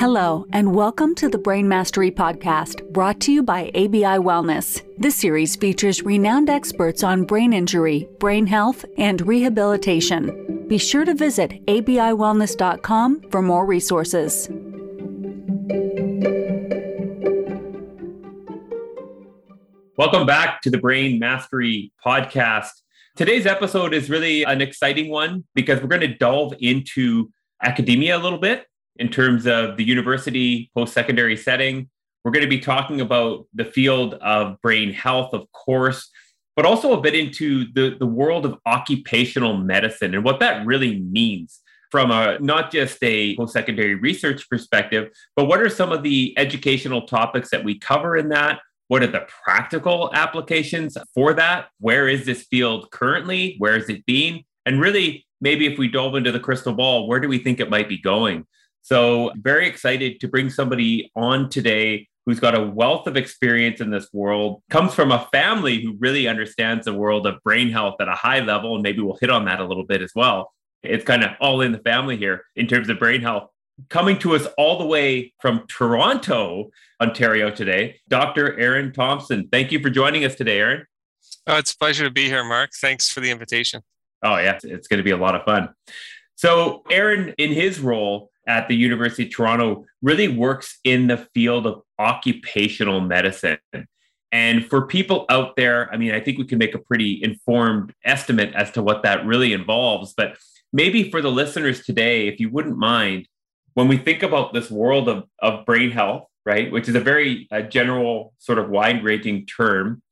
Hello, and welcome to the Brain Mastery Podcast, brought to you by ABI Wellness. This series features renowned experts on brain injury, brain health, and rehabilitation. Be sure to visit abiwellness.com for more resources. Welcome back to the Brain Mastery Podcast. Today's episode is really an exciting one because we're going to delve into academia a little bit in terms of the university post secondary setting. We're going to be talking about the field of brain health, of course, but also a bit into the, the world of occupational medicine and what that really means from a not just a post secondary research perspective, but what are some of the educational topics that we cover in that? What are the practical applications for that? Where is this field currently? Where is it being? And really, maybe if we dove into the crystal ball, where do we think it might be going? So, very excited to bring somebody on today who's got a wealth of experience in this world, comes from a family who really understands the world of brain health at a high level. And maybe we'll hit on that a little bit as well. It's kind of all in the family here in terms of brain health. Coming to us all the way from Toronto, Ontario today, Dr. Aaron Thompson. Thank you for joining us today, Aaron. Oh, it's a pleasure to be here, Mark. Thanks for the invitation. Oh, yeah, it's going to be a lot of fun. So, Aaron, in his role, at the University of Toronto really works in the field of occupational medicine. And for people out there, I mean, I think we can make a pretty informed estimate as to what that really involves. But maybe for the listeners today, if you wouldn't mind, when we think about this world of, of brain health, right, which is a very general, sort of wide ranging term,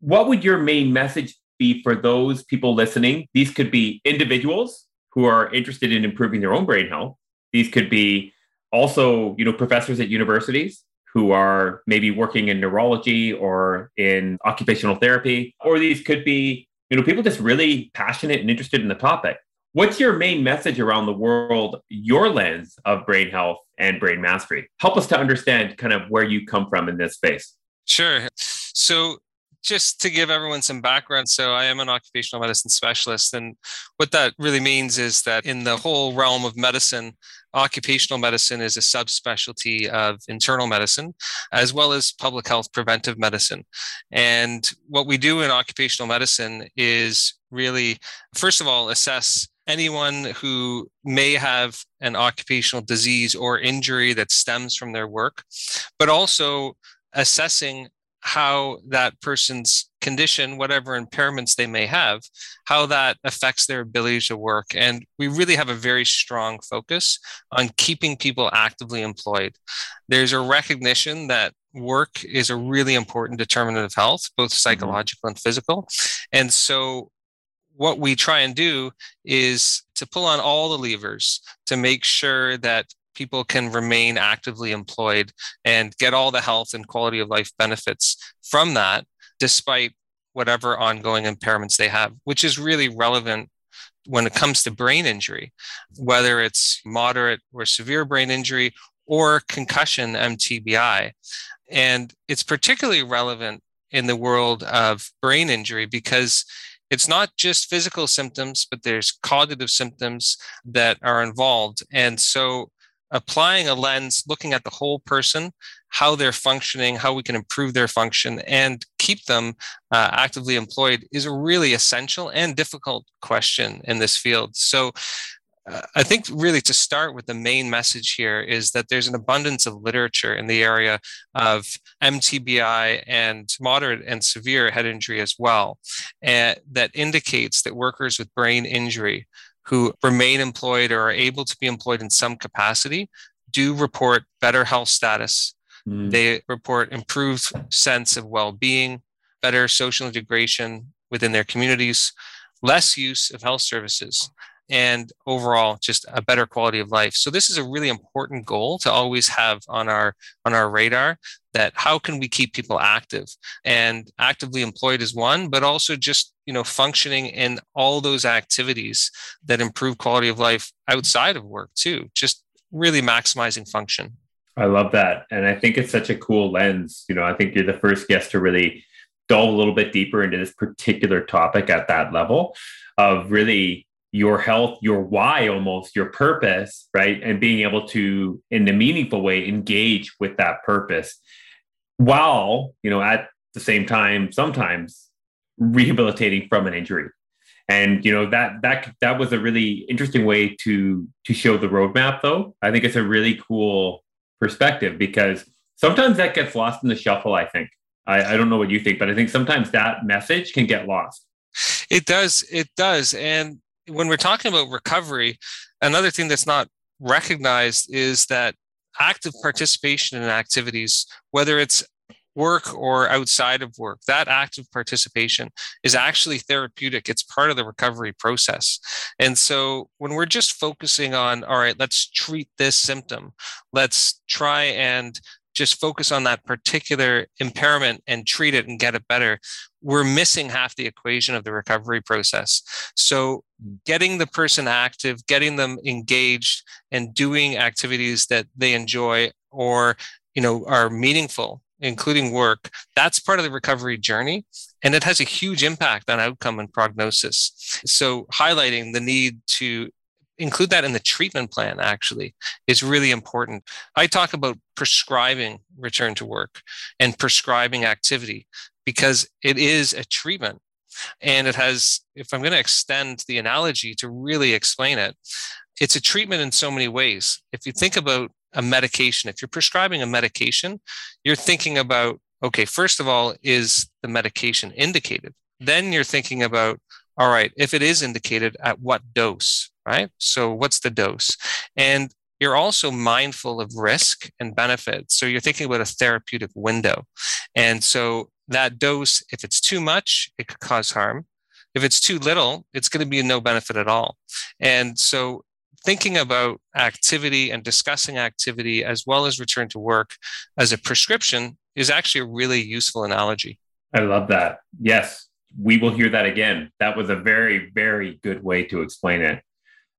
what would your main message be for those people listening? These could be individuals who are interested in improving their own brain health these could be also, you know, professors at universities who are maybe working in neurology or in occupational therapy, or these could be, you know, people just really passionate and interested in the topic. What's your main message around the world, your lens of brain health and brain mastery? Help us to understand kind of where you come from in this space. Sure. So, just to give everyone some background, so I am an occupational medicine specialist. And what that really means is that in the whole realm of medicine, occupational medicine is a subspecialty of internal medicine, as well as public health preventive medicine. And what we do in occupational medicine is really, first of all, assess anyone who may have an occupational disease or injury that stems from their work, but also assessing how that person's condition, whatever impairments they may have, how that affects their ability to work. And we really have a very strong focus on keeping people actively employed. There's a recognition that work is a really important determinant of health, both mm-hmm. psychological and physical. And so what we try and do is to pull on all the levers to make sure that people can remain actively employed and get all the health and quality of life benefits from that, despite whatever ongoing impairments they have, which is really relevant when it comes to brain injury, whether it's moderate or severe brain injury or concussion MTBI. And it's particularly relevant in the world of brain injury because it's not just physical symptoms, but there's cognitive symptoms that are involved. And so applying a lens, looking at the whole person, how they're functioning, how we can improve their function and keep them uh, actively employed is a really essential and difficult question in this field. So, uh, I think really to start with the main message here is that there's an abundance of literature in the area of MTBI and moderate and severe head injury as well, uh, that indicates that workers with brain injury who remain employed or are able to be employed in some capacity do report better health status. Mm. They report improved sense of well-being, better social integration within their communities, less use of health services, and overall just a better quality of life. So this is a really important goal to always have on our on our radar that how can we keep people active? And actively employed is one but also just you know functioning in all those activities that improve quality of life outside of work too just really maximizing function. I love that. And i think it's such a cool lens. You know i think you're the first guest to really delve a little bit deeper into this particular topic at that level of really your health, your why almost, your purpose, right? And being able to, in a meaningful way, engage with that purpose while, you know, at the same time, sometimes rehabilitating from an injury. And you know that that that was a really interesting way to to show the roadmap, though. I think it's a really cool perspective because sometimes that gets lost in the shuffle. I think I, I don't know what you think, but I think sometimes that message can get lost. It does. It does. And when we're talking about recovery, another thing that's not recognized is that active participation in activities, whether it's work or outside of work, that active participation is actually therapeutic. It's part of the recovery process. And so when we're just focusing on, all right, let's treat this symptom, let's try and just focus on that particular impairment and treat it and get it better, we're missing half the equation of the recovery process. So, getting the person active, getting them engaged, and doing activities that they enjoy or you know are meaningful including work that's part of the recovery journey and it has a huge impact on outcome and prognosis so highlighting the need to include that in the treatment plan actually is really important. I talk about prescribing return to work and prescribing activity because it is a treatment. And it has, if I'm going to extend the analogy to really explain it, it's a treatment in so many ways. If you think about a medication, if you're prescribing a medication, you're thinking about, okay, first of all, is the medication indicated? Then you're thinking about, all right, if it is indicated, at what dose? Right? So, what's the dose? And you're also mindful of risk and benefit. So, you're thinking about a therapeutic window. And so, that dose, if it's too much, it could cause harm. If it's too little, it's going to be no benefit at all. And so, thinking about activity and discussing activity as well as return to work as a prescription is actually a really useful analogy. I love that. Yes, we will hear that again. That was a very, very good way to explain it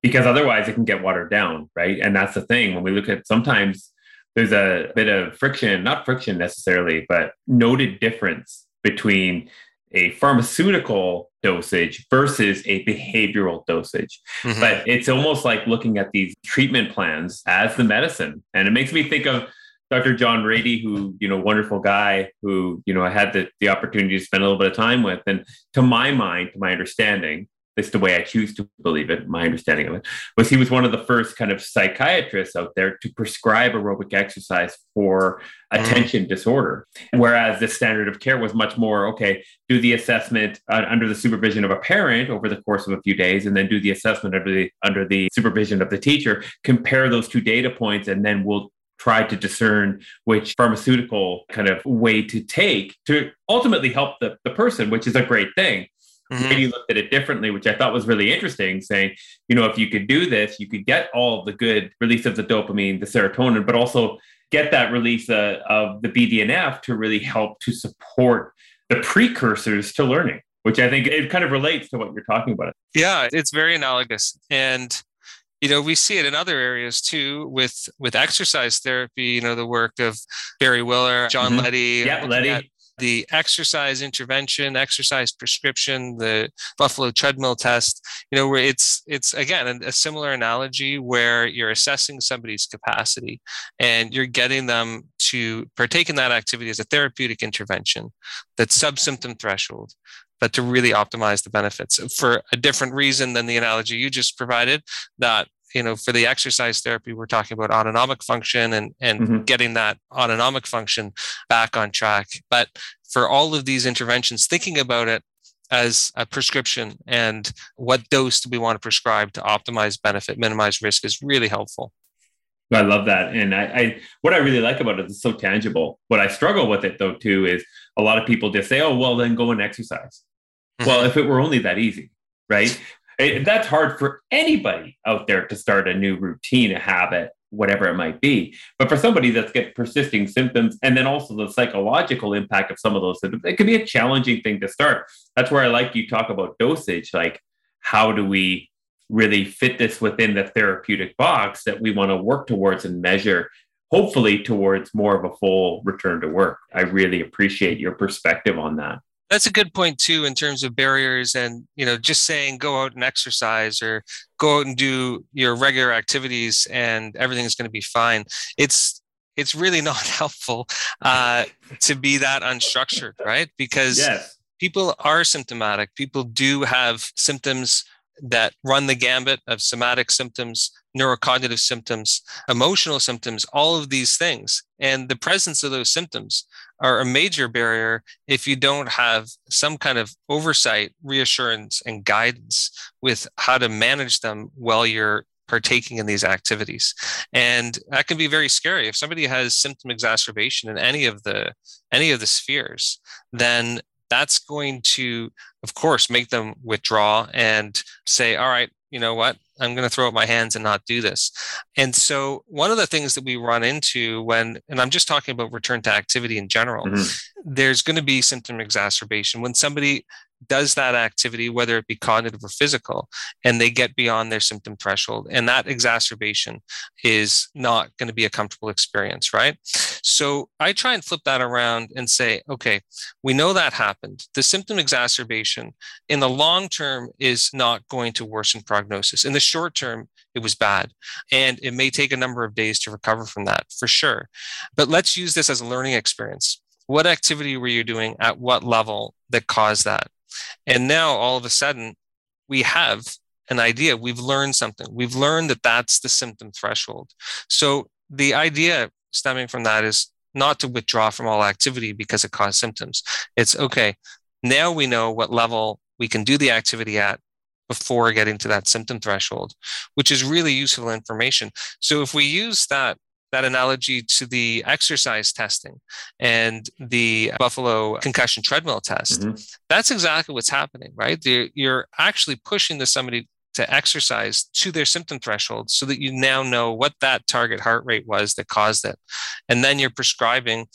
because otherwise it can get watered down, right? And that's the thing when we look at sometimes there's a bit of friction, not friction necessarily, but noted difference between a pharmaceutical dosage versus a behavioral dosage. Mm-hmm. But it's almost like looking at these treatment plans as the medicine. And it makes me think of Dr. John Ratey, who, you know, wonderful guy who, you know, I had the, the opportunity to spend a little bit of time with. And to my mind, to my understanding, it's the way I choose to believe it, my understanding of it, was he was one of the first kind of psychiatrists out there to prescribe aerobic exercise for mm. attention disorder. Whereas the standard of care was much more okay, do the assessment uh, under the supervision of a parent over the course of a few days, and then do the assessment under the, under the supervision of the teacher, compare those two data points, and then we'll try to discern which pharmaceutical kind of way to take to ultimately help the, the person, which is a great thing. Mm-hmm. Maybe looked at it differently, which I thought was really interesting, saying, you know, if you could do this, you could get all the good release of the dopamine, the serotonin, but also get that release uh, of the BDNF to really help to support the precursors to learning, which I think it kind of relates to what you're talking about. Yeah, it's very analogous. And you know we see it in other areas too with with exercise therapy you know the work of barry willer john mm-hmm. leddy yeah leddy the exercise intervention, exercise prescription, the Buffalo treadmill test, you know, where it's it's again a similar analogy where you're assessing somebody's capacity and you're getting them to partake in that activity as a therapeutic intervention that's sub-symptom threshold but to really optimize the benefits for a different reason than the analogy you just provided that you know for the exercise therapy we're talking about autonomic function and and mm-hmm. getting that autonomic function back on track but for all of these interventions thinking about it as a prescription and what dose do we want to prescribe to optimize benefit minimize risk is really helpful I love that. And I, I, what I really like about it is it's so tangible. What I struggle with it though, too, is a lot of people just say, oh, well, then go and exercise. Mm-hmm. Well, if it were only that easy, right? It, that's hard for anybody out there to start a new routine, a habit, whatever it might be. But for somebody that's got persisting symptoms and then also the psychological impact of some of those symptoms, it can be a challenging thing to start. That's where I like you talk about dosage. Like, how do we really fit this within the therapeutic box that we want to work towards and measure? Hopefully, towards more of a full return to work. I really appreciate your perspective on that. That's a good point too in terms of barriers and you know just saying go out and exercise or go out and do your regular activities and everything's going to be fine. It's it's really not helpful uh, to be that unstructured right? Because yes. people are symptomatic. People do have symptoms that run the gambit of somatic symptoms neurocognitive symptoms emotional symptoms all of these things. And the presence of those symptoms are a major barrier if you don't have some kind of oversight, reassurance, and guidance with how to manage them while you're partaking in these activities. And that can be very scary. If somebody has symptom exacerbation in any of the any of the spheres then that's going to of course make them withdraw and say all right you know what I'm going to throw up my hands and not do this. And so, one of the things that we run into when, and I'm just talking about return to activity in general, mm-hmm. there's going to be symptom exacerbation. When somebody does that activity, whether it be cognitive or physical, and they get beyond their symptom threshold. And that exacerbation is not going to be a comfortable experience, right? So I try and flip that around and say, okay, we know that happened. The symptom exacerbation in the long term is not going to worsen prognosis. In the short term, it was bad. And it may take a number of days to recover from that for sure. But let's use this as a learning experience. What activity were you doing at what level that caused that? And now all of a sudden, we have an idea. We've learned something. We've learned that that's the symptom threshold. So the idea stemming from that is not to withdraw from all activity because it caused symptoms. It's okay. Now we know what level we can do the activity at before getting to that symptom threshold, which is really useful information. So if we use that that analogy to the exercise testing and the Buffalo concussion treadmill test. Mm-hmm. That's exactly what's happening, right? You're actually pushing the somebody to exercise to their symptom threshold so that you now know what that target heart rate was that caused it. And then you're prescribing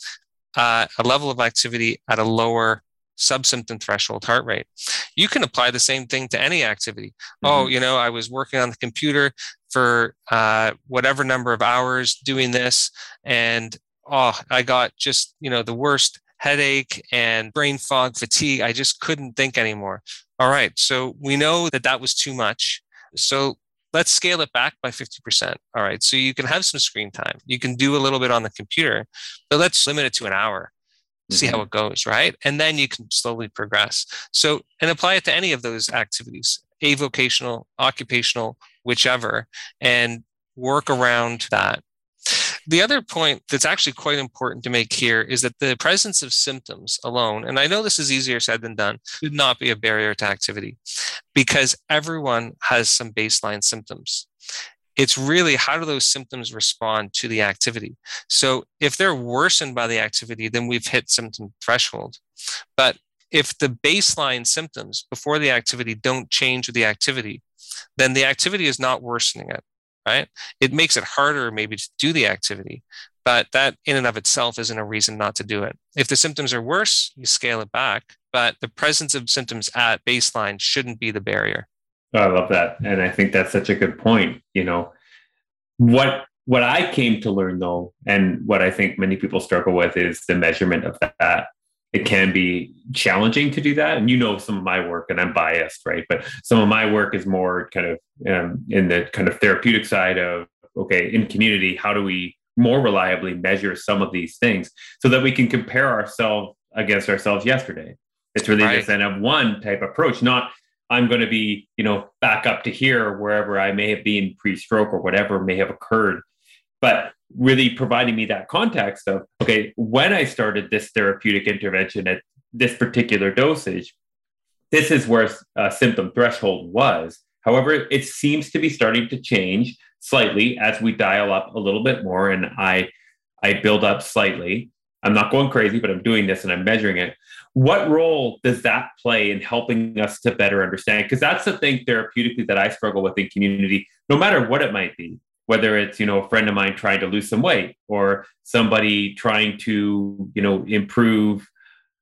uh, a level of activity at a lower subsymptom threshold heart rate. You can apply the same thing to any activity. Oh, mm-hmm. Oh, you know, I was working on the computer for uh, whatever number of hours doing this, and oh, I got just you know the worst headache and brain fog, fatigue. I just couldn't think anymore. All right, so we know that that was too much. So let's scale it back by 50%. All right, so you can have some screen time. You can do a little bit on the computer, but let's limit it to an hour see how mm-hmm. it goes, right? And then you can slowly progress. So, and apply it to any of those activities, avocational, occupational, whichever, and work around that. The other point that's actually quite important to make here is that the presence of symptoms alone, and I know this is easier said than done, should not be a barrier to activity because everyone has some baseline symptoms. It's really how do those symptoms respond to the activity? So if they're worsened by the activity, then we've hit symptom threshold. But if the baseline symptoms before the activity don't change with the activity, then the activity is not worsening it, right? It makes it harder maybe to do the activity, but that in and of itself isn't a reason not to do it. If the symptoms are worse, you scale it back, but the presence of symptoms at baseline shouldn't be the barrier. Oh, I love that. And I think that's such a good point. You know, what what I came to learn though, and what I think many people struggle with is the measurement of that. It can be challenging to do that. And you know some of my work, and I'm biased, right? But some of my work is more kind of um, in the kind of therapeutic side of okay, in community, how do we more reliably measure some of these things so that we can compare ourselves against ourselves yesterday? It's really right. this kind of one type approach, not I'm going to be, you know, back up to here wherever I may have been pre-stroke or whatever may have occurred. But really providing me that context of, okay, when I started this therapeutic intervention at this particular dosage, this is where a symptom threshold was. However, it seems to be starting to change slightly as we dial up a little bit more and I I build up slightly. I'm not going crazy, but I'm doing this and I'm measuring it. What role does that play in helping us to better understand? Because that's the thing therapeutically that I struggle with in community, no matter what it might be, whether it's, you know, a friend of mine trying to lose some weight or somebody trying to, you know, improve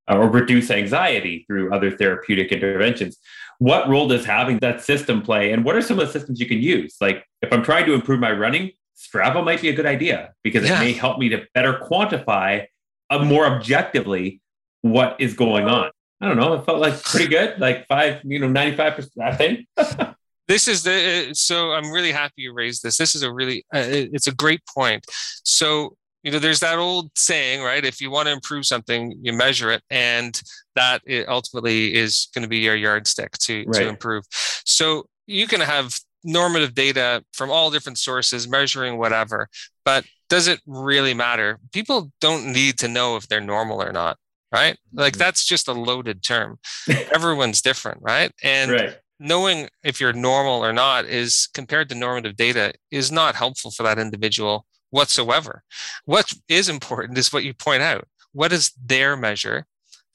uh, or reduce anxiety through other therapeutic interventions. What role does having that system play? And what are some of the systems you can use? Like if I'm trying to improve my running, Strava might be a good idea because yeah. it may help me to better quantify more objectively what is going on. I don't know. It felt like pretty good, like five, you know, 95%, I think. this is the, so I'm really happy you raised this. This is a really, uh, it's a great point. So, you know, there's that old saying, right? If you want to improve something, you measure it. And that ultimately is going to be your yardstick to, right. to improve. So you can have normative data from all different sources measuring whatever, but does it really matter? People don't need to know if they're normal or not right? Like mm-hmm. that's just a loaded term. Everyone's different, right? And right. knowing if you're normal or not is compared to normative data is not helpful for that individual whatsoever. What is important is what you point out. What is their measure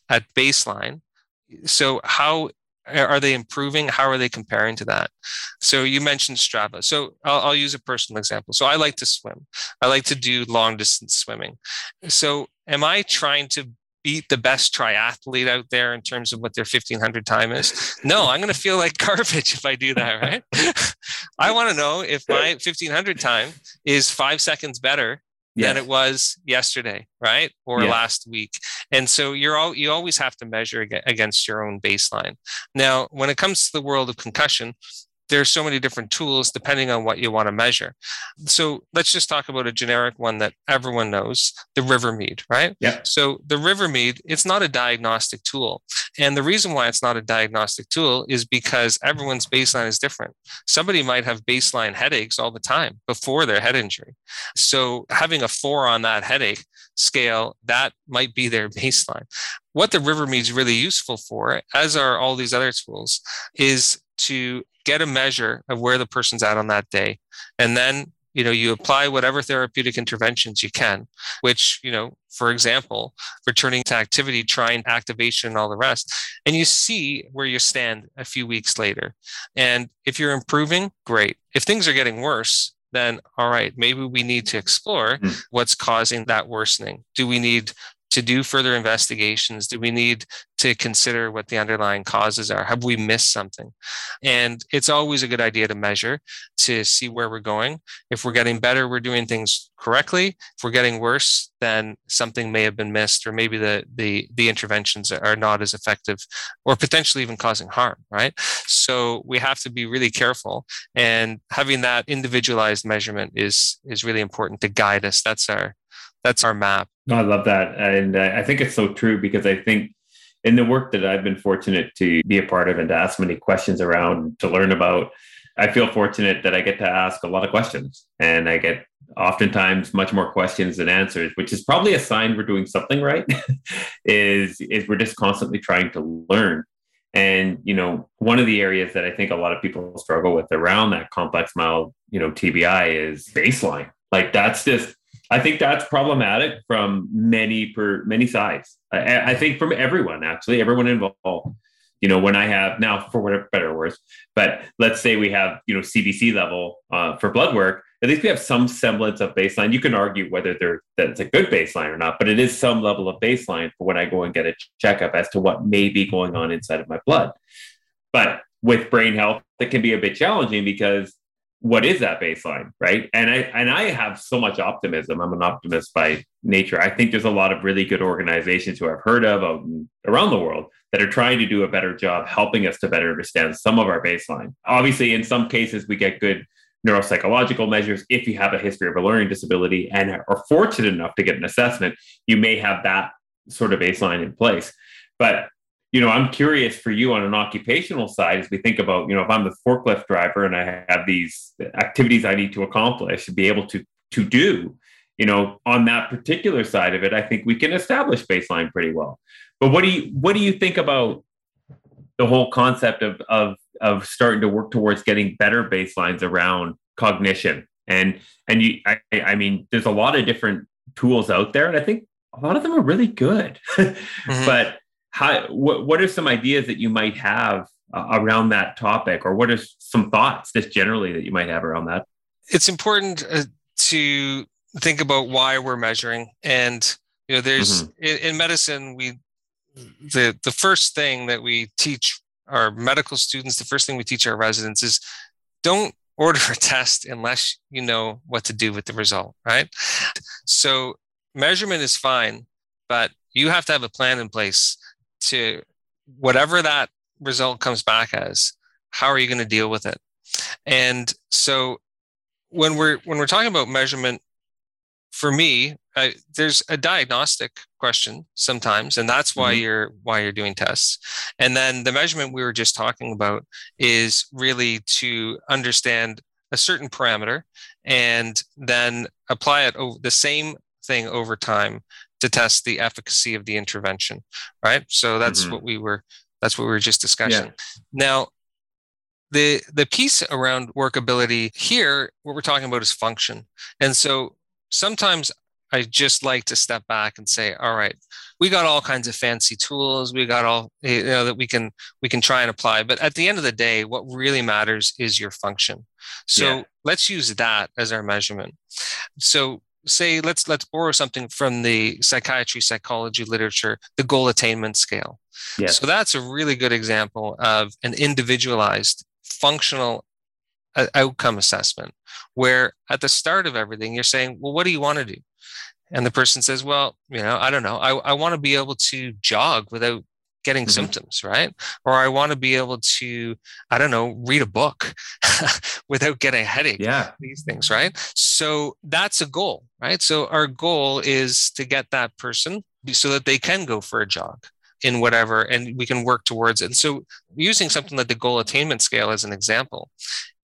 at baseline? So how are they improving? How are they comparing to that? So you mentioned Strava. So I'll, I'll, use a personal example. So I like to swim. I like to do long distance swimming. So am I trying to beat the best triathlete out there in terms of what their 1500 time is. No, I'm going to feel like garbage if I do that, right? I want to know if my 1500 time is five seconds better yes. than it was yesterday, right? Or yeah. last week. And so you're all, you always have to measure against your own baseline. Now, when it comes to the world of concussion, there's so many different tools depending on what you want to measure. So let's just talk about a generic one that everyone knows, the Rivermead, right? Yeah. So the Rivermead, it's not a diagnostic tool. And the reason why it's not a diagnostic tool is because everyone's baseline is different. Somebody might have baseline headaches all the time before their head injury. So having a four on that headache scale, that might be their baseline. What the Rivermead is really useful for, as are all these other tools, is to get a measure of where the person's at on that day. And then, you know, you apply whatever therapeutic interventions you can, which, you know, for example, returning to activity, trying activation and all the rest. And you see where you stand a few weeks later. And if you're improving, great. If things are getting worse, then all right, maybe we need to explore mm. what's causing that worsening. Do we need to do further investigations? Do we need to consider what the underlying causes are? Have we missed something? And it's always a good idea to measure to see where we're going. If we're getting better, we're doing things correctly. If we're getting worse, then something may have been missed, or maybe the the the interventions are not as effective, or potentially even causing harm. Right. So we have to be really careful, and having that individualized measurement is is really important to guide us. That's our that's our map. I love that. And I think it's so true because I think in the work that I've been fortunate to be a part of and to ask many questions around to learn about, I feel fortunate that I get to ask a lot of questions and I get oftentimes much more questions than answers, which is probably a sign we're doing something right. is is we're just constantly trying to learn. And you know, one of the areas that I think a lot of people struggle with around that complex mild, you know, TBI is baseline. Like that's just I think that's problematic from many per many sides. I, I, think from everyone, actually, everyone involved. You know, when I have now, for whatever better or worse, but let's say we have you know CBC level uh, for blood work. At least we have some semblance of baseline. You can argue whether they're that a good baseline or not, but it is some level of baseline for when I go and get a checkup as to what may be going on inside of my blood. But with brain health, that can be a bit challenging because what is that baseline right? And i and i have so much optimism. I'm an optimist by nature. I think there's a lot of really good organizations who i've heard of around the world that are trying to do a better job helping us to better understand some of our baseline. Obviously in some cases we get good neuropsychological measures if you have a history of a learning disability and are fortunate enough to get an assessment you may have that sort of baseline in place. But you know, I'm curious for you on an occupational side as we think about, you know, if I'm the forklift driver and I have these activities I need to accomplish to be able to to do, you know, on that particular side of it, I think we can establish baseline pretty well. But what do you what do you think about the whole concept of of of starting to work towards getting better baselines around cognition? And and you I, I mean, there's a lot of different tools out there, and I think a lot of them are really good. mm-hmm. But how what, what are some ideas that you might have uh, around that topic? Or what are some thoughts just generally that you might have around that? It's important uh, to think about why we're measuring. And you know there's mm-hmm. in, in medicine we the the first thing that we teach our medical students the first thing we teach our residents is don't order a test unless you know what to do with the result right? So measurement is fine but you have to have a plan in place to whatever that result comes back as, how are you going to deal with it? And so when we're when we're talking about measurement, for me, I, there's a diagnostic question sometimes, and that's why mm-hmm. you're why you're doing tests. And then the measurement we were just talking about is really to understand a certain parameter and then apply it over the same thing over time to test the efficacy of the intervention right? So that's mm-hmm. what we were that's what we were just discussing. Yeah. now the the piece around workability here what we're talking about is function. And so sometimes i just like to step back and say all right we got all kinds of fancy tools. We got all you know that we can we can try and apply. But at the end of the day what really matters is your function. So yeah. let's use that as our measurement. So say let's let's borrow something from the psychiatry psychology literature the goal attainment scale. Yes. so that's a really good example of an individualized functional uh, outcome assessment where at the start of everything you're saying well what do you want to do? And the person says well you know i don't know. I, I want to be able to jog without getting mm-hmm. symptoms right? Or i want to be able to i don't know read a book without getting a headache yeah. these things right? So that's a goal right? So our goal is to get that person so that they can go for a jog in whatever and we can work towards it. And so using something like the goal attainment scale as an example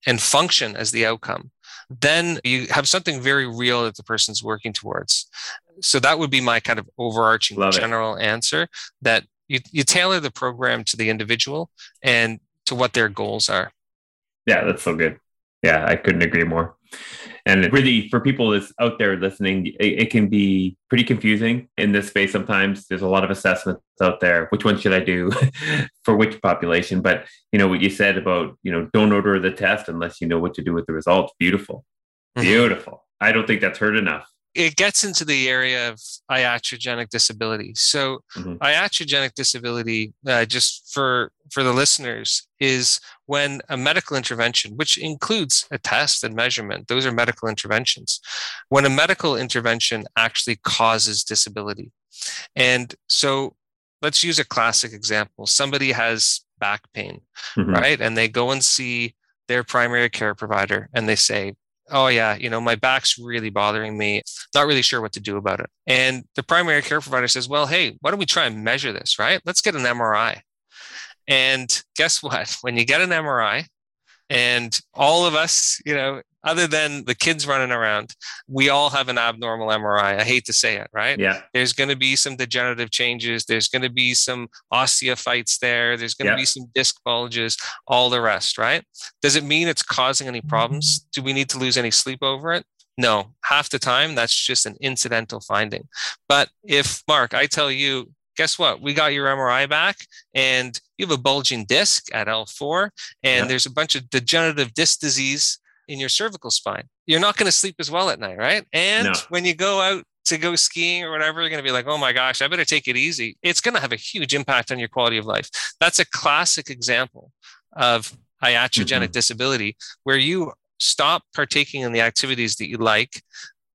and function as the outcome then you have something very real that the person's working towards. So that would be my kind of overarching Love general it. answer that you, you tailor the program to the individual and to what their goals are yeah that's so good yeah i couldn't agree more and really, for people that's out there listening, it, it, can be pretty confusing in this space sometimes. There's a lot of assessments out there. Which one should I do for which population? But you know what you said about you know don't order the test unless you know what to do with the results. Beautiful, mm-hmm. beautiful. I don't think that's heard enough it gets into the area of iatrogenic disability. So, mm-hmm. iatrogenic disability, uh, just for for the listeners, is when a medical intervention, which includes a test and measurement, those are medical interventions. When a medical intervention actually causes disability, and so let's use a classic example. Somebody has back pain, mm-hmm. right, and they go and see their primary care provider, and they say, oh yeah you know my back's really bothering me not really sure what to do about it. And the primary care provider says well hey why don't we try and measure this right? Let's get an mri and guess what? When you get an mri and all of us you know other than the kids running around, we all have an abnormal MRI. I hate to say it, right? Yeah. There's going to be some degenerative changes. There's going to be some osteophytes there. There's going to yeah. be some disc bulges, all the rest, right? Does it mean it's causing any problems? Do we need to lose any sleep over it? No, half the time that's just an incidental finding. But if, Mark, I tell you, guess what? We got your MRI back and you have a bulging disc at L4 and yeah. there's a bunch of degenerative disc disease in your cervical spine. You're not going to sleep as well at night, right? And no. when you go out to go skiing or whatever, you're going to be like, oh my gosh, I better take it easy. It's going to have a huge impact on your quality of life. That's a classic example of iatrogenic mm-hmm. disability where you stop partaking in the activities that you like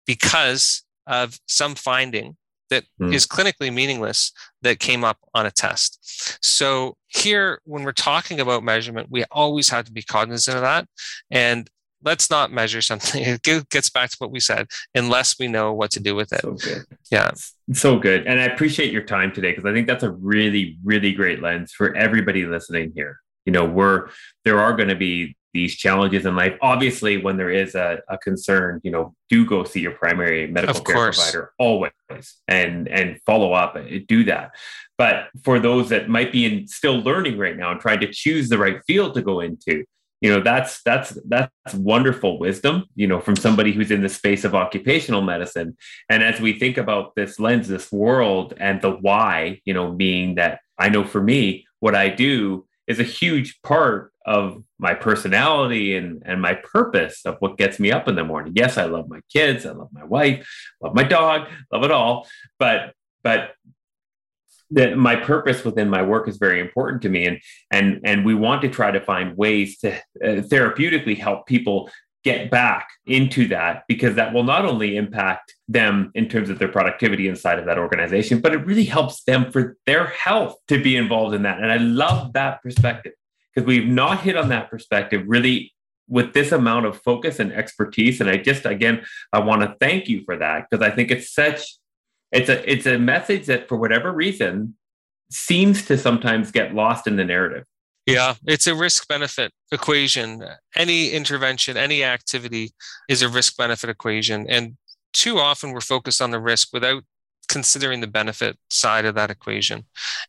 because of some finding that mm. is clinically meaningless that came up on a test. So here, when we're talking about measurement, we always have to be cognizant of that. And let's not measure something. It gets back to what we said, unless we know what to do with it. So good. Yeah. So good. And I appreciate your time today because I think that's a really, really great lens for everybody listening here. You know, we're there are going to be these challenges in life. Obviously, when there is a, a concern, you know, do go see your primary medical of care course. provider always and and follow up and do that. But for those that might be in still learning right now and trying to choose the right field to go into, you know that's that's that's wonderful wisdom you know from somebody who's in the space of occupational medicine. And as we think about this lens this world and the why you know being that i know for me what i do is a huge part of my personality and and my purpose of what gets me up in the morning. Yes i love my kids i love my wife love my dog love it all. But but that my purpose within my work is very important to me and and and we want to try to find ways to uh, therapeutically help people get back into that because that will not only impact them in terms of their productivity inside of that organization, but it really helps them for their health to be involved in that. And I love that perspective because we've not hit on that perspective really with this amount of focus and expertise. And I just, again, I want to thank you for that because I think it's such, it's a, it's a message that for whatever reason seems to sometimes get lost in the narrative. Yeah, it's a risk benefit equation. Any intervention, any activity is a risk benefit equation. And too often we're focused on the risk without considering the benefit side of that equation.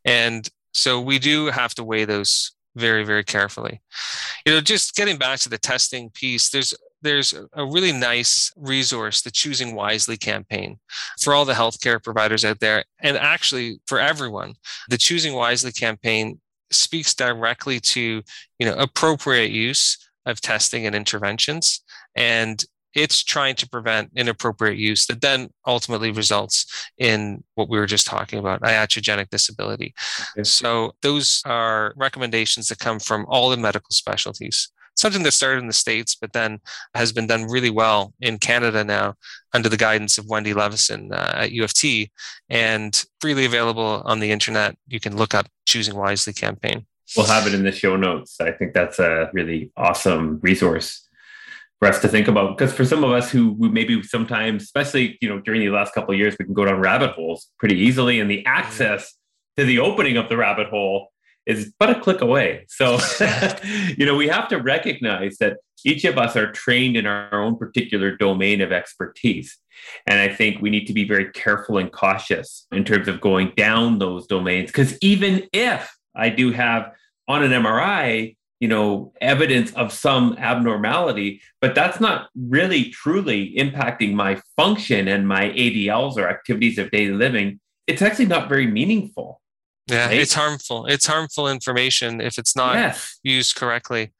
And so we do have to weigh those very, very carefully. You know, just getting back to the testing piece, there's there's a really nice resource, the Choosing Wisely campaign for all the healthcare providers out there. And actually for everyone, the Choosing Wisely campaign speaks directly to you know appropriate use of testing and interventions and it's trying to prevent inappropriate use that then ultimately results in what we were just talking about iatrogenic disability okay. so those are recommendations that come from all the medical specialties something that started in the states but then has been done really well in canada now under the guidance of wendy levinson uh, at u of t. And freely available on the internet. You can look up choosing wisely campaign. We'll have it in the show notes. I think that's a really awesome resource for us to think about. Because for some of us who maybe sometimes especially you know during the last couple of years we can go down rabbit holes pretty easily. And the mm-hmm. access to the opening of the rabbit hole is but a click away. So, you know, we have to recognize that each of us are trained in our own particular domain of expertise. And I think we need to be very careful and cautious in terms of going down those domains. Because even if I do have on an MRI, you know, evidence of some abnormality, but that's not really truly impacting my function and my ADLs or activities of daily living. It's actually not very meaningful. Yeah, right? it's harmful. It's harmful information if it's not yes. used correctly.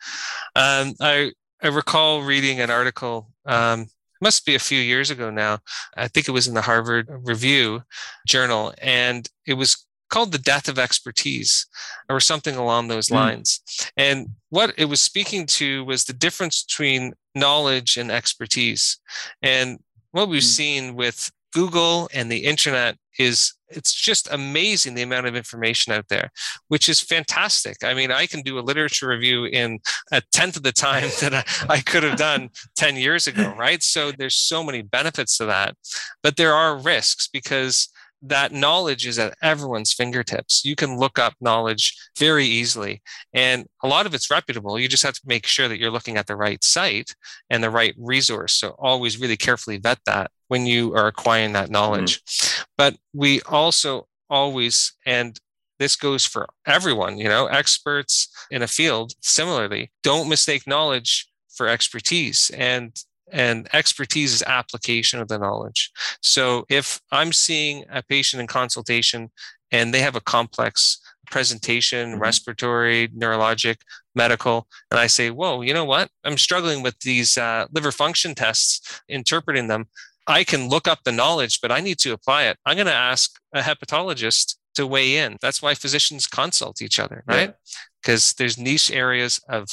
Um, I I recall reading an article. Um, must be a few years ago now. I think it was in the Harvard Review Journal, and it was called "The Death of Expertise" or something along those mm. lines. And what it was speaking to was the difference between knowledge and expertise. And what we've mm. seen with Google and the internet is it's just amazing the amount of information out there, which is fantastic. I mean, I can do a literature review in a tenth of the time that I, I could have done 10 years ago, right? So there's so many benefits to that. But there are risks because that knowledge is at everyone's fingertips. You can look up knowledge very easily, and a lot of it's reputable. You just have to make sure that you're looking at the right site and the right resource. So always really carefully vet that when you are acquiring that knowledge. Mm-hmm. But we also always, and this goes for everyone, you know, experts in a field similarly, don't mistake knowledge for expertise. And and expertise is application of the knowledge. So if I'm seeing a patient in consultation and they have a complex presentation, mm-hmm. respiratory, neurologic, medical, and I say, whoa, you know what? I'm struggling with these uh, liver function tests, interpreting them. I can look up the knowledge, but I need to apply it. I'm going to ask a hepatologist to weigh in. That's why physicians consult each other, right? Because yeah. there's niche areas of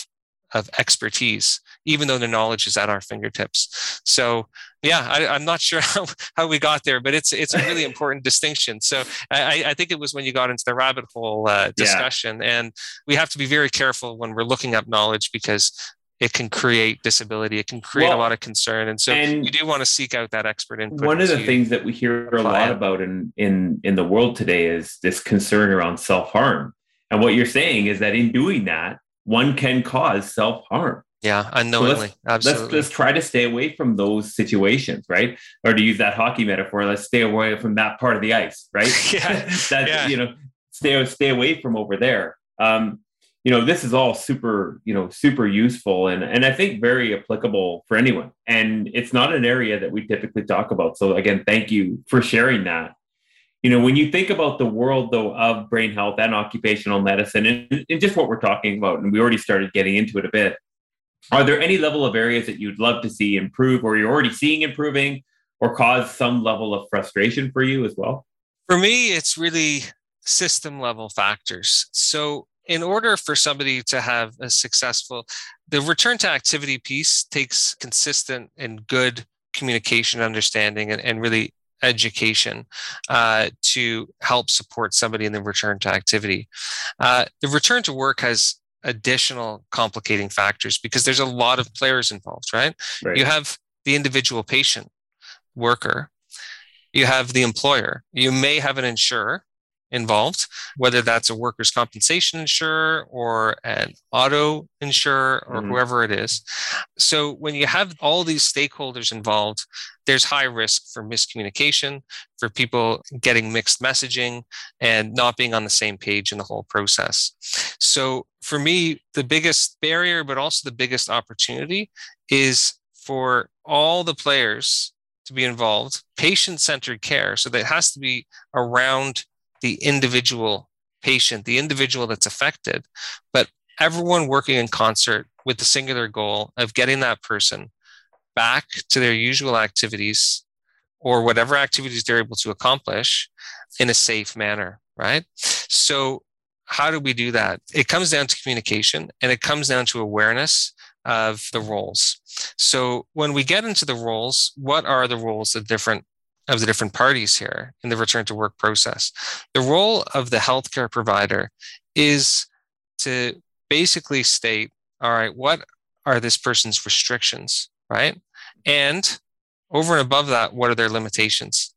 of expertise, even though the knowledge is at our fingertips. So yeah, I, am not sure how, how we got there, but it's it's a really important distinction. So I, I, think it was when you got into the rabbit hole uh, discussion, yeah. and we have to be very careful when we're looking up knowledge because it can create disability. It can create well, a lot of concern, and so and you do want to seek out that expert input. One of the things that we hear a lot about in in in the world today is this concern around self harm. And what you're saying is that in doing that, one can cause self harm. Yeah, unknowingly. So let's, Absolutely. Let's just try to stay away from those situations, right? Or to use that hockey metaphor, let's stay away from that part of the ice, right? yeah. that yeah. you know, stay stay away from over there. Um, you know, this is all super, you know, super useful and and I think very applicable for anyone. And it's not an area that we typically talk about. So again, thank you for sharing that you know, when you think about the world though of brain health and occupational medicine and, and, just what we're talking about, and we already started getting into it a bit, are there any level of areas that you'd love to see improve or you're already seeing improving or cause some level of frustration for you as well? For me, it's really system level factors. So in order for somebody to have a successful the return to activity piece takes consistent and good communication understanding and, and really education uh, to help support somebody in the return to activity. Uh, the return to work has additional complicating factors because there's a lot of players involved, right? right? You have the individual patient, worker, you have the employer, you may have an insurer, involved, whether that's a workers' compensation insurer or an auto insurer or mm-hmm. whoever it is. So when you have all these stakeholders involved, there's high risk for miscommunication, for people getting mixed messaging and not being on the same page in the whole process. So for me, the biggest barrier, but also the biggest opportunity is for all the players to be involved, patient centered care. So that has to be around the individual patient, the individual that's affected, but everyone working in concert with the singular goal of getting that person back to their usual activities or whatever activities they're able to accomplish in a safe manner, right? So, how do we do that? It comes down to communication and it comes down to awareness of the roles. So, when we get into the roles, what are the roles of different of the different parties here in the return to work process. The role of the healthcare provider is to basically state, all right, what are this person's restrictions, right? And over and above that, what are their limitations?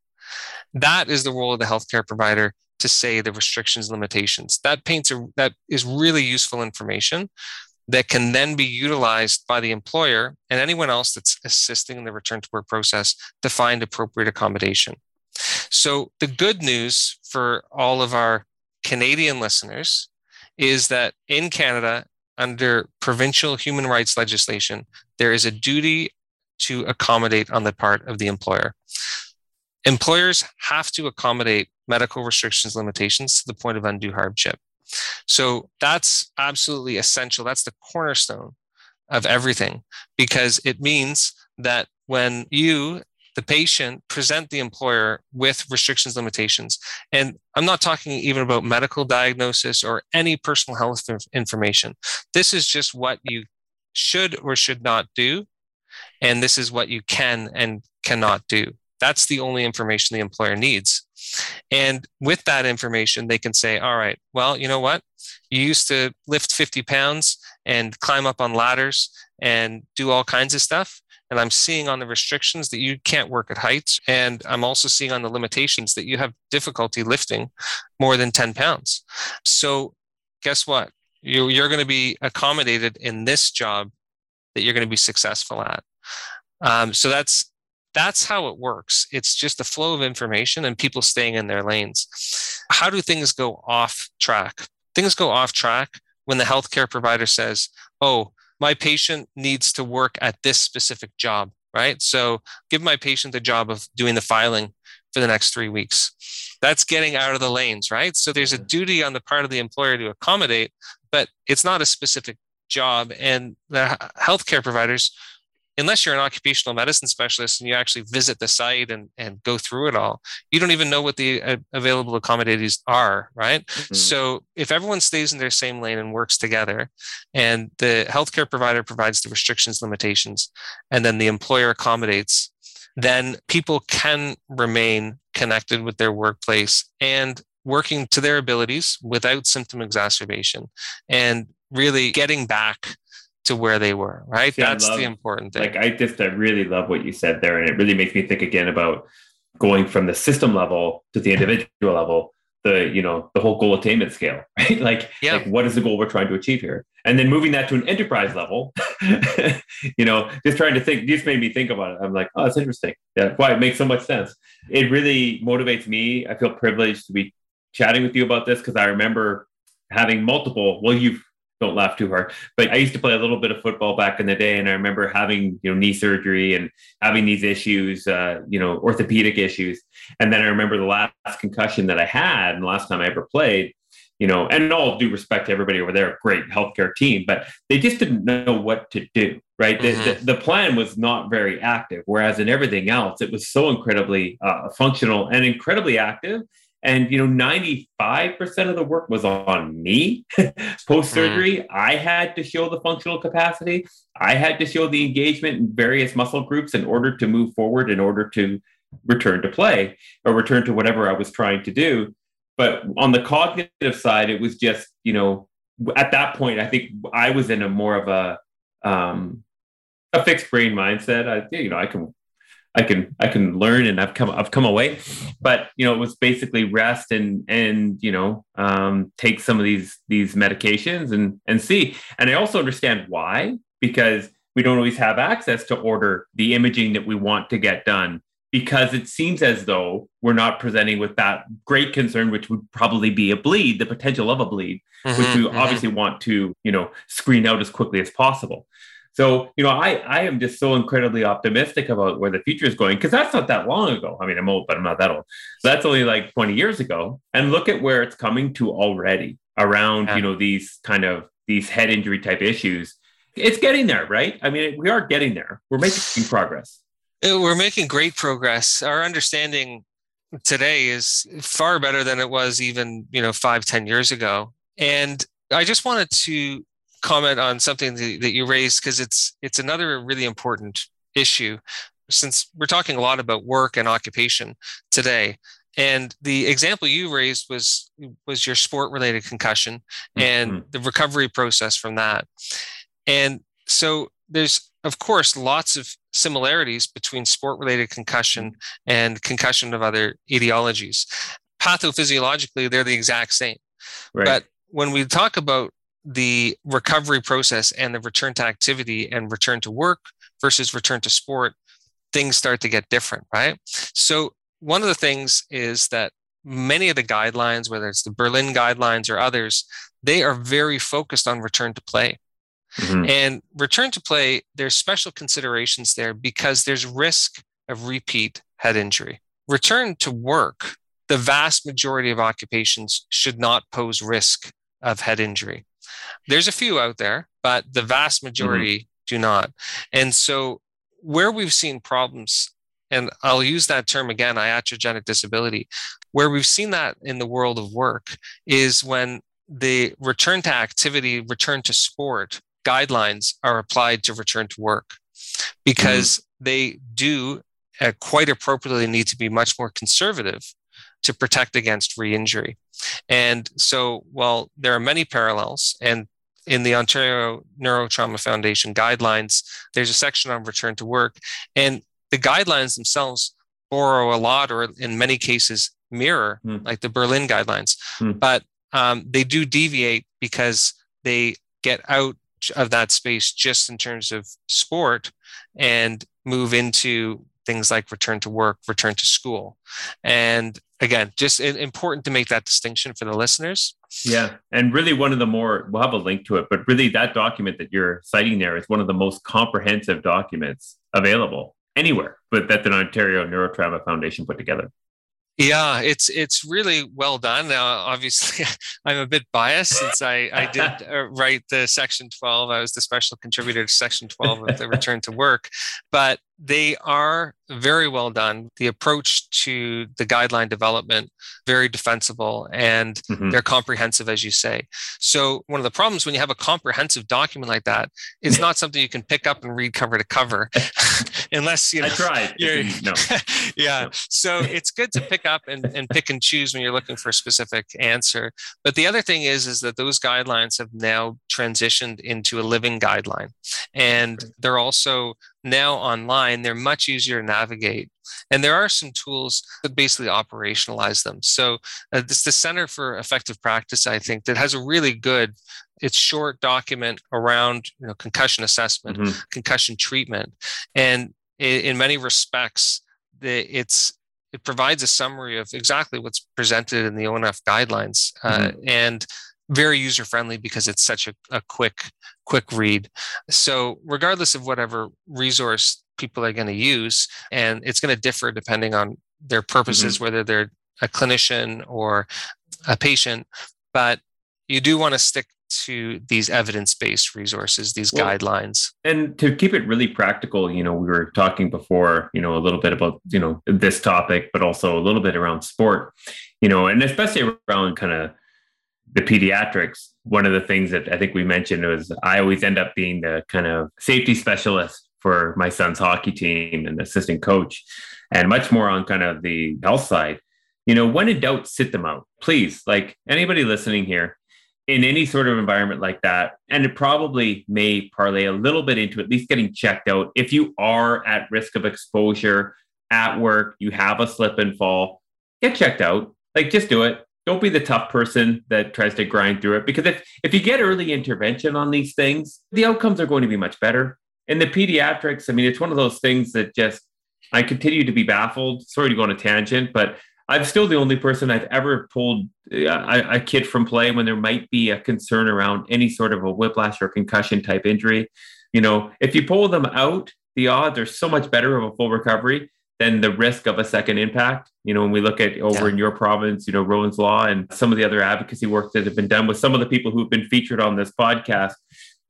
That is the role of the healthcare provider to say the restrictions limitations. That paints a that is really useful information that can then be utilized by the employer and anyone else that's assisting in the return to work process to find appropriate accommodation. So, the good news for all of our Canadian listeners is that in Canada, under provincial human rights legislation, there is a duty to accommodate on the part of the employer. Employers have to accommodate medical restrictions limitations to the point of undue hardship. So that's absolutely essential. That's the cornerstone of everything because it means that when you the patient present the employer with restrictions limitations and i'm not talking even about medical diagnosis or any personal health information. This is just what you should or should not do and this is what you can and cannot do. That's the only information the employer needs and with that information, they can say, all right, well, you know what? You used to lift 50 pounds and climb up on ladders and do all kinds of stuff. And I'm seeing on the restrictions that you can't work at heights. And I'm also seeing on the limitations that you have difficulty lifting more than 10 pounds. So, guess what? You're, going to be accommodated in this job that you're going to be successful at. Um, so that's that's how it works. It's just the flow of information and people staying in their lanes. How do things go off track? Things go off track when the healthcare provider says, oh, my patient needs to work at this specific job, right? So give my patient the job of doing the filing for the next three weeks. That's getting out of the lanes, right? So there's a mm-hmm. duty on the part of the employer to accommodate, but it's not a specific job. And the healthcare providers unless you're an occupational medicine specialist and you actually visit the site and, and go through it all, you don't even know what the uh, available accommodations are, right? Mm-hmm. So if everyone stays in their same lane and works together, and the healthcare provider provides the restrictions, limitations, and then the employer accommodates, then people can remain connected with their workplace and working to their abilities without symptom exacerbation and really getting back to where they were, right? See, That's love, the important thing. Like I just I really love what you said there. And it really makes me think again about going from the system level to the individual level, the, you know, the whole goal attainment scale, right? Like, yeah. like what is the goal we're trying to achieve here? And then moving that to an enterprise level, you know, just trying to think, just made me think about it. I'm like, oh, it's interesting. Yeah, why it makes so much sense. It really motivates me. I feel privileged to be chatting with you about this because I remember having multiple, well, you've don't laugh too hard. But I used to play a little bit of football back in the day, and I remember having you know knee surgery and having these issues, uh, you know, orthopedic issues. And then I remember the last concussion that I had, and the last time I ever played. You know, and all due respect to everybody over there, great healthcare team, but they just didn't know what to do. Right, mm-hmm. the, the, the, plan was not very active. Whereas in everything else, it was so incredibly uh, functional and incredibly active And you know, 95% of the work was on me. Post surgery, mm. I had to show the functional capacity. I had to show the engagement in various muscle groups in order to move forward, in order to return to play or return to whatever I was trying to do. But on the cognitive side, it was just, you know, at that point, I think I was in a more of a um, a fixed brain mindset. I, you know, I can, I can, I can learn, and I've come, I've come away. But you know, it was basically rest and and you know, um, take some of these these medications and and see. And I also understand why because we don't always have access to order the imaging that we want to get done because it seems as though we're not presenting with that great concern, which would probably be a bleed, the potential of a bleed, mm-hmm, which we mm-hmm. obviously want to, you know, screen out as quickly as possible. So, you know, I, I am just so incredibly optimistic about where the future is going because that's not that long ago. I mean, I'm old, but I'm not that old. So that's only like 20 years ago. And look at where it's coming to already around, yeah. you know, these kind of these head injury type issues. It's getting there, right? I mean, we are getting there. We're making progress. Uh, we're making great progress. Our understanding today is far better than it was even you know five ten years ago and i just wanted to comment on something that you raised because it's it's another really important issue since we're talking a lot about work and occupation today and the example you raised was was your sport related concussion and mm-hmm. the recovery process from that and so there's of course lots of similarities between sport related concussion and concussion of other etiologies. Pathophysiologically, they're the exact same. Right. But when we talk about the recovery process and the return to activity and return to work versus return to sport, things start to get different, right? So, one of the things is that many of the guidelines, whether it's the Berlin guidelines or others, they are very focused on return to play. Mm-hmm. And return to play, there's special considerations there because there's risk of repeat head injury. Return to work, the vast majority of occupations should not pose risk of head injury. There's a few out there, but the vast mm-hmm. majority mm-hmm. do not. And so, where we've seen problems, and I'll use that term again, iatrogenic disability, where we've seen that in the world of work is when the return to activity, return to sport guidelines are applied to return to work because mm-hmm. they do uh, quite appropriately need to be much more conservative to protect against re-injury. And so while there are many parallels and in the Ontario Neurotrauma Foundation guidelines, there's a section on return to work and the guidelines themselves borrow a lot or in many cases mirror mm. like the Berlin guidelines, mm. but um, they do deviate because they get out of that space just in terms of sport and move into things like return to work, return to school. And again, just important to make that distinction for the listeners. Yeah. And really, one of the more, we'll have a link to it, but really, that document that you're citing there is one of the most comprehensive documents available anywhere, but that the Ontario Neurotrauma Foundation put together. Yeah, it's it's really well done. Now, obviously, I'm a bit biased since I I did uh, write the Section 12. I was the special contributor to Section 12 of the Return to Work, but they are very well done. The approach to the guideline development very defensible, and mm-hmm. they're comprehensive, as you say. So one of the problems when you have a comprehensive document like that is not something you can pick up and read cover to cover, unless you know. I tried. no. yeah. So it's good to pick up and, and pick and choose when you're looking for a specific answer. But the other thing is, is that those guidelines have now transitioned into a living guideline, and they're also now online, they're much easier to navigate. And there are some tools that basically operationalize them. So uh, this the Center for Effective Practice, I think, that has a really good, it's short document around you know concussion assessment, mm-hmm. concussion treatment, and in, in many respects, the, it's it provides a summary of exactly what's presented in the ONF guidelines, uh, mm-hmm. and very user friendly because it's such a, a quick quick read so regardless of whatever resource people are going to use and it's going to differ depending on their purposes mm-hmm. whether they're a clinician or a patient but you do want to stick to these evidence-based resources these well, guidelines and to keep it really practical you know we were talking before you know a little bit about you know this topic but also a little bit around sport you know and especially around kind of the pediatrics one of the things that i think we mentioned was i always end up being the kind of safety specialist for my son's hockey team and assistant coach and much more on kind of the health side. You know when in doubt sit them out. Please like anybody listening here in any sort of environment like that and it probably may parlay a little bit into at least getting checked out. If you are at risk of exposure at work you have a slip and fall get checked out. Like just do it. Don't be the tough person that tries to grind through it because if if you get early intervention on these things the outcomes are going to be much better in the pediatrics i mean it's one of those things that just i continue to be baffled sorry to go on a tangent but I'm still the only person I've ever pulled uh, a, a, kid from play when there might be a concern around any sort of a whiplash or concussion type injury. You know, if you pull them out, the odds are so much better of a full recovery than the risk of a second impact. You know, when we look at over yeah. in your province, you know, Rowan's Law and some of the other advocacy work that have been done with some of the people who've been featured on this podcast,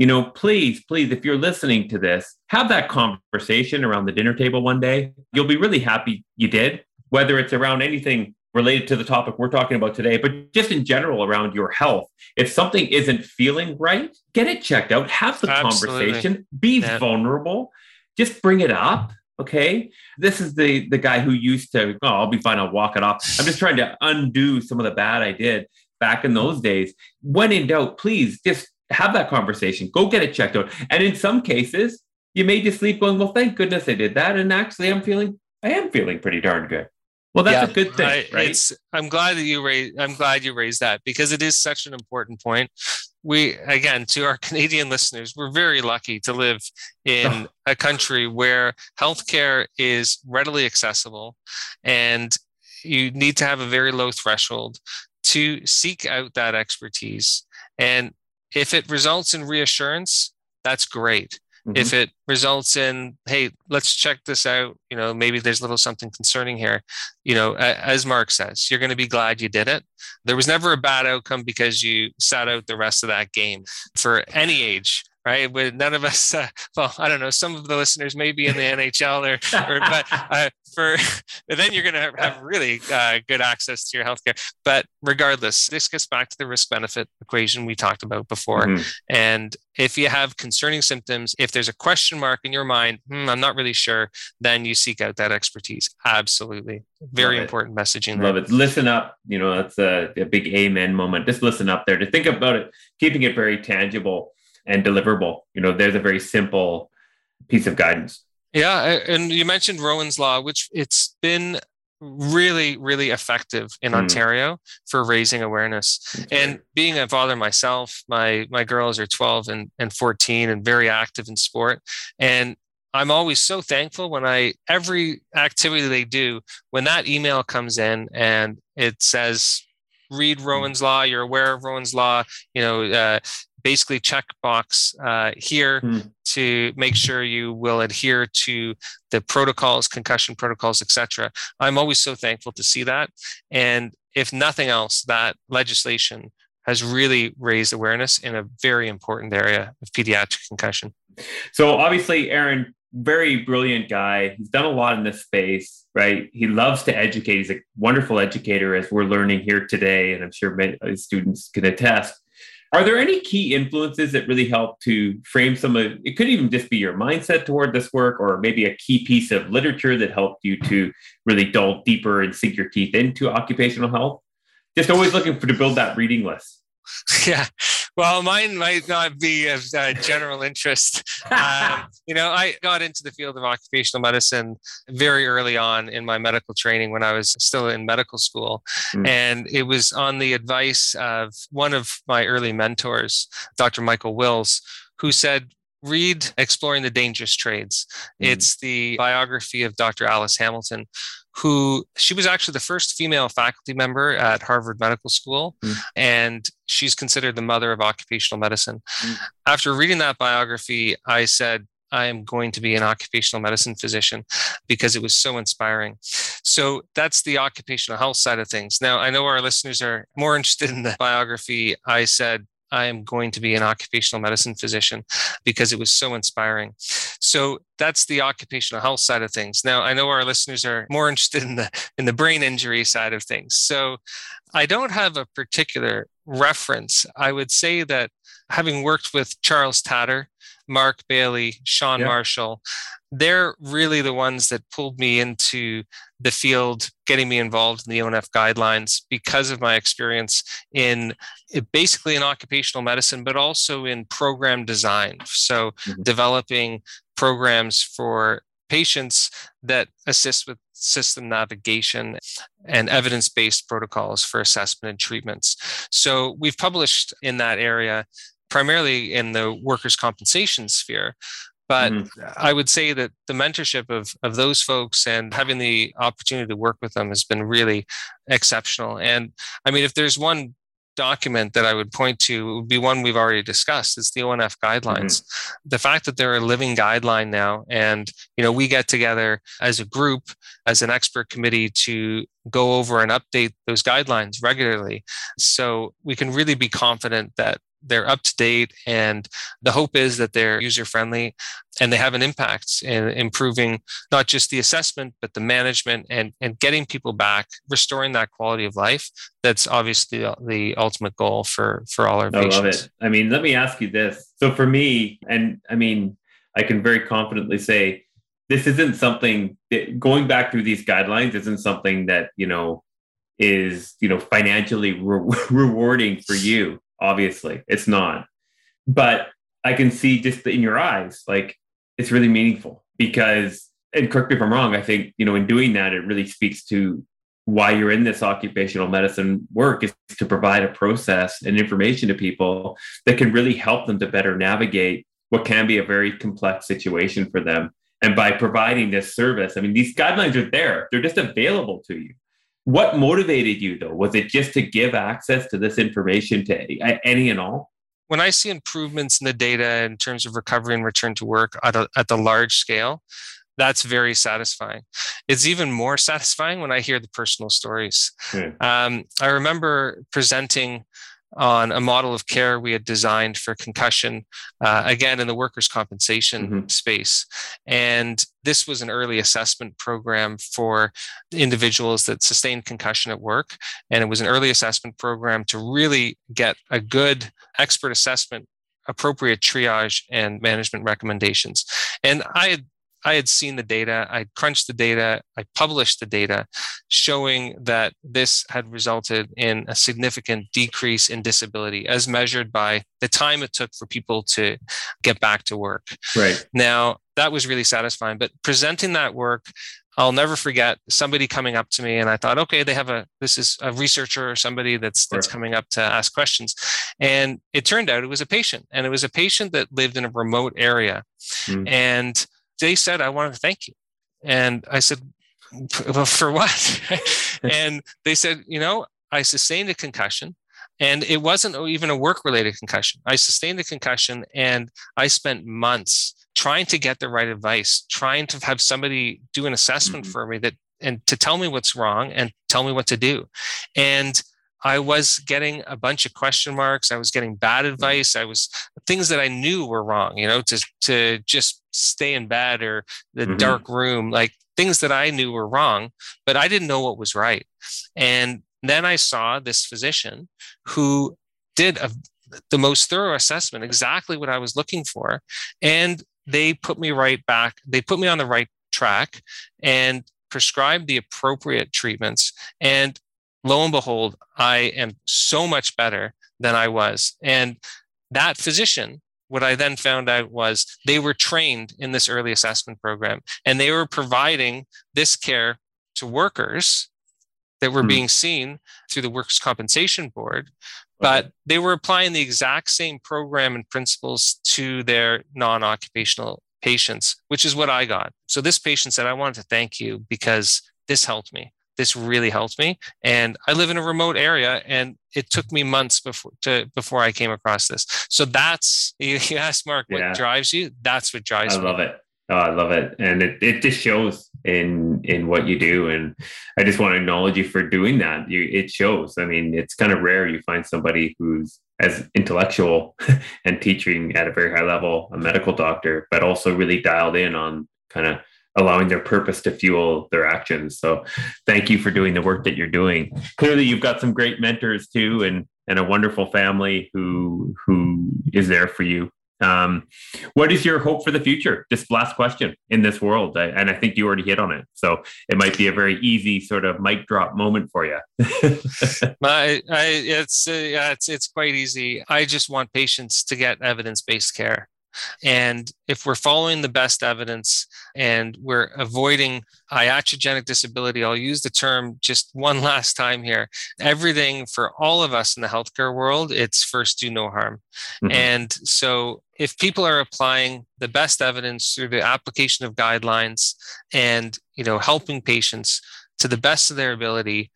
you know, please, please, if you're listening to this, have that conversation around the dinner table one day. You'll be really happy you did whether it's around anything related to the topic we're talking about today, but just in general around your health. If something isn't feeling right, get it checked out, have the Absolutely. conversation, be yeah. vulnerable, just bring it up. Okay. This is the the guy who used to, oh, I'll be fine, I'll walk it off. I'm just trying to undo some of the bad I did back in those days. When in doubt, please just have that conversation. Go get it checked out. And in some cases, you may just sleep going, well, thank goodness I did that. And actually I'm feeling I am feeling pretty darn good. Well, that's yeah, a good thing, I, right? It's, I'm glad that you raised. I'm glad you raised that because it is such an important point. We again to our Canadian listeners, we're very lucky to live in a country where healthcare is readily accessible, and you need to have a very low threshold to seek out that expertise. And if it results in reassurance, that's great. Mm-hmm. If it results in, hey, let's check this out, you know, maybe there's a little something concerning here, you know, as Mark says, you're going to be glad you did it. There was never a bad outcome because you sat out the rest of that game for any age right? With none of us, uh, well, I don't know, some of the listeners may be in the NHL or, or but uh, for then you're going to have really uh, good access to your healthcare. But regardless, this gets back to the risk benefit equation we talked about before. Mm-hmm. And if you have concerning symptoms, if there's a question mark in your mind, hmm, I'm not really sure, then you seek out that expertise. Absolutely. Very Love important it. messaging. There. Love it. Listen up. You know, that's a, a big amen moment. Just listen up there to think about it, keeping it very tangible and deliverable. You know, there's a very simple piece of guidance. Yeah, and you mentioned Rowan's Law, which it's been really, really effective in mm. Ontario for raising awareness. And being a father myself, my my girls are 12 and, and 14 and very active in sport. And I'm always so thankful when I every activity they do, when that email comes in and it says read mm. Rowan's Law, you're aware of Rowan's Law, you know, uh, basically checkbox uh, here mm. to make sure you will adhere to the protocols, concussion protocols, etc. I'm always so thankful to see that. And if nothing else, that legislation has really raised awareness in a very important area of pediatric concussion. So obviously, Aaron, very brilliant guy. He's done a lot in this space, right? He loves to educate. He's a wonderful educator, as we're learning here today, and I'm sure many students can attest. Are there any key influences that really help to frame some of it? Could even just be your mindset toward this work, or maybe a key piece of literature that helped you to really delve deeper and sink your teeth into occupational health. Just always looking for to build that reading list. Yeah, well, mine might not be of uh, general interest. Um, you know, I got into the field of occupational medicine very early on in my medical training when I was still in medical school. Mm. And it was on the advice of one of my early mentors, Dr. Michael Wills, who said, read Exploring the Dangerous Trades. Mm. It's the biography of Dr. Alice Hamilton, who she was actually the first female faculty member at Harvard Medical School, mm. and she's considered the mother of occupational medicine. Mm. After reading that biography, I said, I am going to be an occupational medicine physician because it was so inspiring. So that's the occupational health side of things. Now, I know our listeners are more interested in the biography. I said, I am going to be an occupational medicine physician because it was so inspiring. So that's the occupational health side of things. Now I know our listeners are more interested in the in the brain injury side of things. So I don't have a particular reference. I would say that having worked with Charles Tator, Mark Bayley, Shawn yeah. Marshall, they're really the ones that pulled me into the field, getting me involved in the ONF guidelines because of my experience in basically in occupational medicine, but also in program design. So, mm-hmm. developing programs for patients that assist with system navigation and evidence based protocols for assessment and treatments. So, we've published in that area primarily in the workers' compensation sphere. But mm-hmm. I would say that the mentorship of, of those folks and having the opportunity to work with them has been really exceptional. And I mean, if there's one document that I would point to it would be one we've already discussed. It's the ONF guidelines. Mm-hmm. The fact that they're a living guideline now, and you know, we get together as a group, as an expert committee to go over and update those guidelines regularly. So we can really be confident that they're up to date and the hope is that they're user friendly and they have an impact in improving not just the assessment but the management and, and getting people back restoring that quality of life that's obviously the ultimate goal for for all our I patients. love it. I mean, let me ask you this. So for me, and I mean, I can very confidently say this isn't something that, going back through these guidelines isn't something that, you know, is, you know, financially re- rewarding for you obviously it's not. But i can see just in your eyes like it's really meaningful because and correct me if i'm wrong i think you know in doing that it really speaks to why you're in this occupational medicine work is to provide a process and information to people that can really help them to better navigate what can be a very complex situation for them. And by providing this service i mean these guidelines are there. They're just available to you what motivated you though? Was it just to give access to this information to any and all? When I see improvements in the data in terms of recovery and return to work at, a, at the large scale, that's very satisfying. It's even more satisfying when I hear the personal stories. Hmm. Um, I remember presenting on a model of care we had designed for concussion, uh, again in the workers' compensation mm-hmm. space. And this was an early assessment program for individuals that sustained concussion at work. And it was an early assessment program to really get a good expert assessment appropriate triage and management recommendations. And I had I had seen the data, I crunched the data, I published the data showing that this had resulted in a significant decrease in disability as measured by the time it took for people to get back to work. Right. Now, that was really satisfying, but presenting that work I'll never forget somebody coming up to me and I thought, okay, they have a this is a researcher or somebody that's that's coming up to ask questions. And it turned out it was a patient. And it was a patient that lived in a remote area. Mm. And they said, I want to thank you. And I said, well, for what? and they said, you know, I sustained a concussion and it wasn't even a work related concussion. I sustained a concussion and I spent months trying to get the right advice, trying to have somebody do an assessment mm-hmm. for me that and to tell me what's wrong and tell me what to do. And I was getting a bunch of question marks. I was getting bad mm-hmm. advice. I was things that I knew were wrong, you know, to to just stay in bed or the mm-hmm. dark room, like things that I knew were wrong, but I didn't know what was right. And then I saw this physician who did a, the most thorough assessment, exactly what I was looking for. And they put me right back, they put me on the right track and prescribed the appropriate treatments. And lo and behold, I am so much better than I was. And that physician, what I then found out was they were trained in this early assessment program and they were providing this care to workers that were mm-hmm. being seen through the Workers' Compensation Board, but they were applying the exact same program and principles to their non occupational patients, which is what I got. So this patient said, I wanted to thank you because this helped me this really helped me and i live in a remote area and it took me months before to before i came across this so that's you, you ask mark what yeah. drives you that's what drives i me. love it Oh, I love it. And it, it just shows in in what you do. And I just want to acknowledge you for doing that. You it shows. I mean, it's kind of rare you find somebody who's as intellectual and teaching at a very high level, a medical doctor, but also really dialed in on kind of allowing their purpose to fuel their actions. So thank you for doing the work that you're doing. Clearly you've got some great mentors too and and a wonderful family who who is there for you um, what is your hope for the future? This last question in this world, I, and I think you already hit on it. So it might be a very easy sort of mic drop moment for you. My, I, it's uh, it's it's quite easy. I just want patients to get evidence based care. And if we're following the best evidence and we're avoiding iatrogenic disability, I'll use the term just one last time here. Everything for all of us in the healthcare world, it's first do no harm. Mm-hmm. And so if people are applying the best evidence through the application of guidelines and you know helping patients to the best of their ability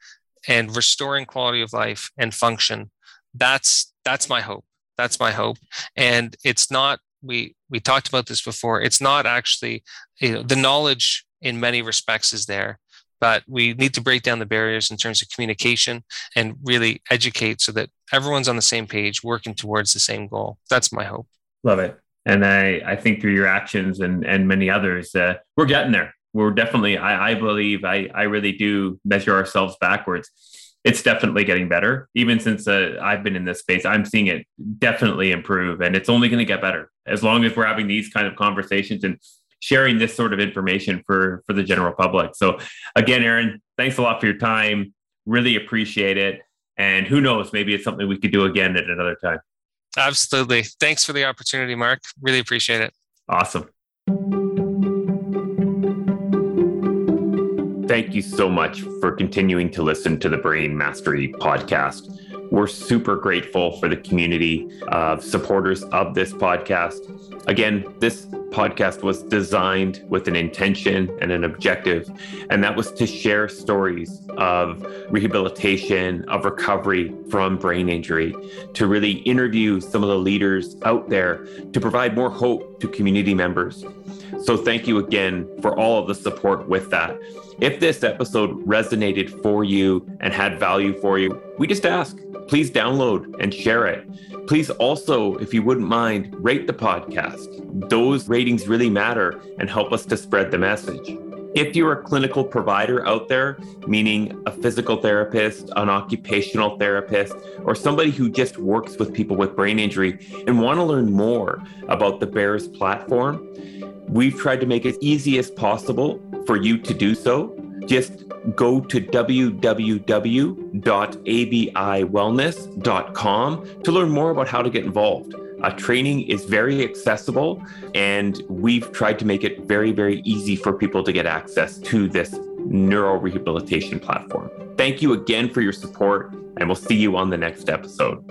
and restoring quality of life and function, that's that's my hope that's my hope and it's not we we talked about this before. It's not actually you know the knowledge in many respects is there but we need to break down the barriers in terms of communication and really educate so that everyone's on the same page working towards the same goal. That's my hope. Love it. And i i think through your actions and and many others uh, we're getting there. We're definitely i i believe i i really do measure ourselves backwards. It's definitely getting better. Even since uh, I've been in this space, I'm seeing it definitely improve, and it's only going to get better as long as we're having these kind of conversations and sharing this sort of information for for the general public. So, again, Aaron, thanks a lot for your time. Really appreciate it. And who knows, maybe it's something we could do again at another time. Absolutely. Thanks for the opportunity, Mark. Really appreciate it. Awesome. Thank you so much for continuing to listen to the Brain Mastery podcast. We're super grateful for the community of supporters of this podcast. Again, this podcast was designed with an intention and an objective, and that was to share stories of rehabilitation, of recovery from brain injury, to really interview some of the leaders out there to provide more hope to community members. So, thank you again for all of the support with that. If this episode resonated for you and had value for you, we just ask please download and share it. Please also, if you wouldn't mind, rate the podcast. Those ratings really matter and help us to spread the message. If you're a clinical provider out there, meaning a physical therapist, an occupational therapist, or somebody who just works with people with brain injury and want to learn more about the BEARS platform, we've tried to make it easy as possible for you to do so, just go to www.abiwellness.com to learn more about how to get involved. Uh, training is very accessible, and we've tried to make it very, very easy for people to get access to this neurorehabilitation platform. Thank you again for your support, and we'll see you on the next episode.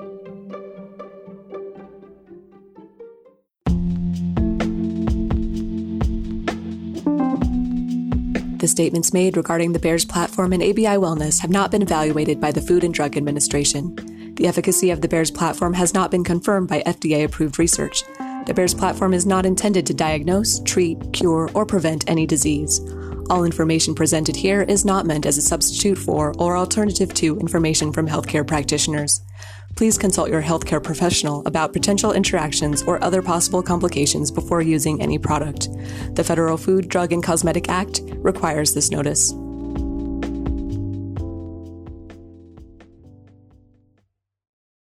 The statements made regarding the BEARS platform and ABI Wellness have not been evaluated by the Food and Drug Administration. The efficacy of the BEARS platform has not been confirmed by FDA approved research. The BEARS platform is not intended to diagnose, treat, cure, or prevent any disease. All information presented here is not meant as a substitute for or alternative to information from healthcare practitioners please consult your healthcare professional about potential interactions or other possible complications before using any product. The Federal Food, Drug, and Cosmetic Act requires this notice.